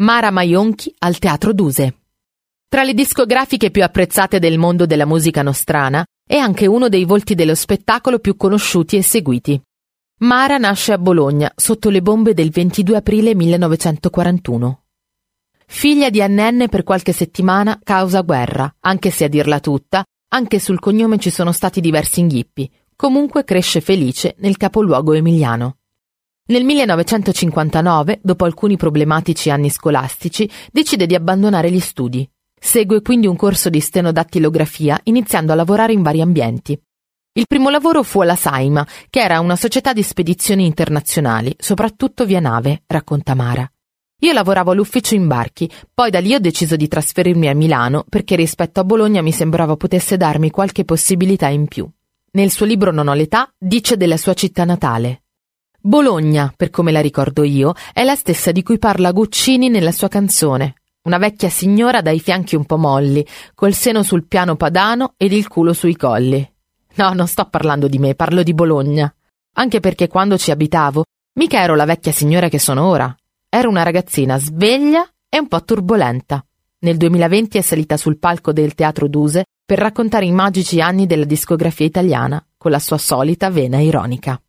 Mara Maionchi al Teatro Duse. Tra le discografiche più apprezzate del mondo della musica nostrana è anche uno dei volti dello spettacolo più conosciuti e seguiti. Mara nasce a Bologna sotto le bombe del 22 aprile 1941. Figlia di Annenne per qualche settimana causa guerra, anche se a dirla tutta, anche sul cognome ci sono stati diversi inghippi, comunque cresce felice nel capoluogo emiliano. Nel 1959, dopo alcuni problematici anni scolastici, decide di abbandonare gli studi. Segue quindi un corso di stenodattilografia, iniziando a lavorare in vari ambienti. Il primo lavoro fu alla Saima, che era una società di spedizioni internazionali, soprattutto via nave, racconta Mara. Io lavoravo all'ufficio imbarchi, poi da lì ho deciso di trasferirmi a Milano perché rispetto a Bologna mi sembrava potesse darmi qualche possibilità in più. Nel suo libro Non ho l'età dice della sua città natale, Bologna, per come la ricordo io, è la stessa di cui parla Guccini nella sua canzone. Una vecchia signora dai fianchi un po' molli, col seno sul piano padano ed il culo sui colli. No, non sto parlando di me, parlo di Bologna. Anche perché quando ci abitavo, mica ero la vecchia signora che sono ora. Ero una ragazzina sveglia e un po' turbolenta. Nel 2020 è salita sul palco del Teatro Duse per raccontare i magici anni della discografia italiana, con la sua solita vena ironica.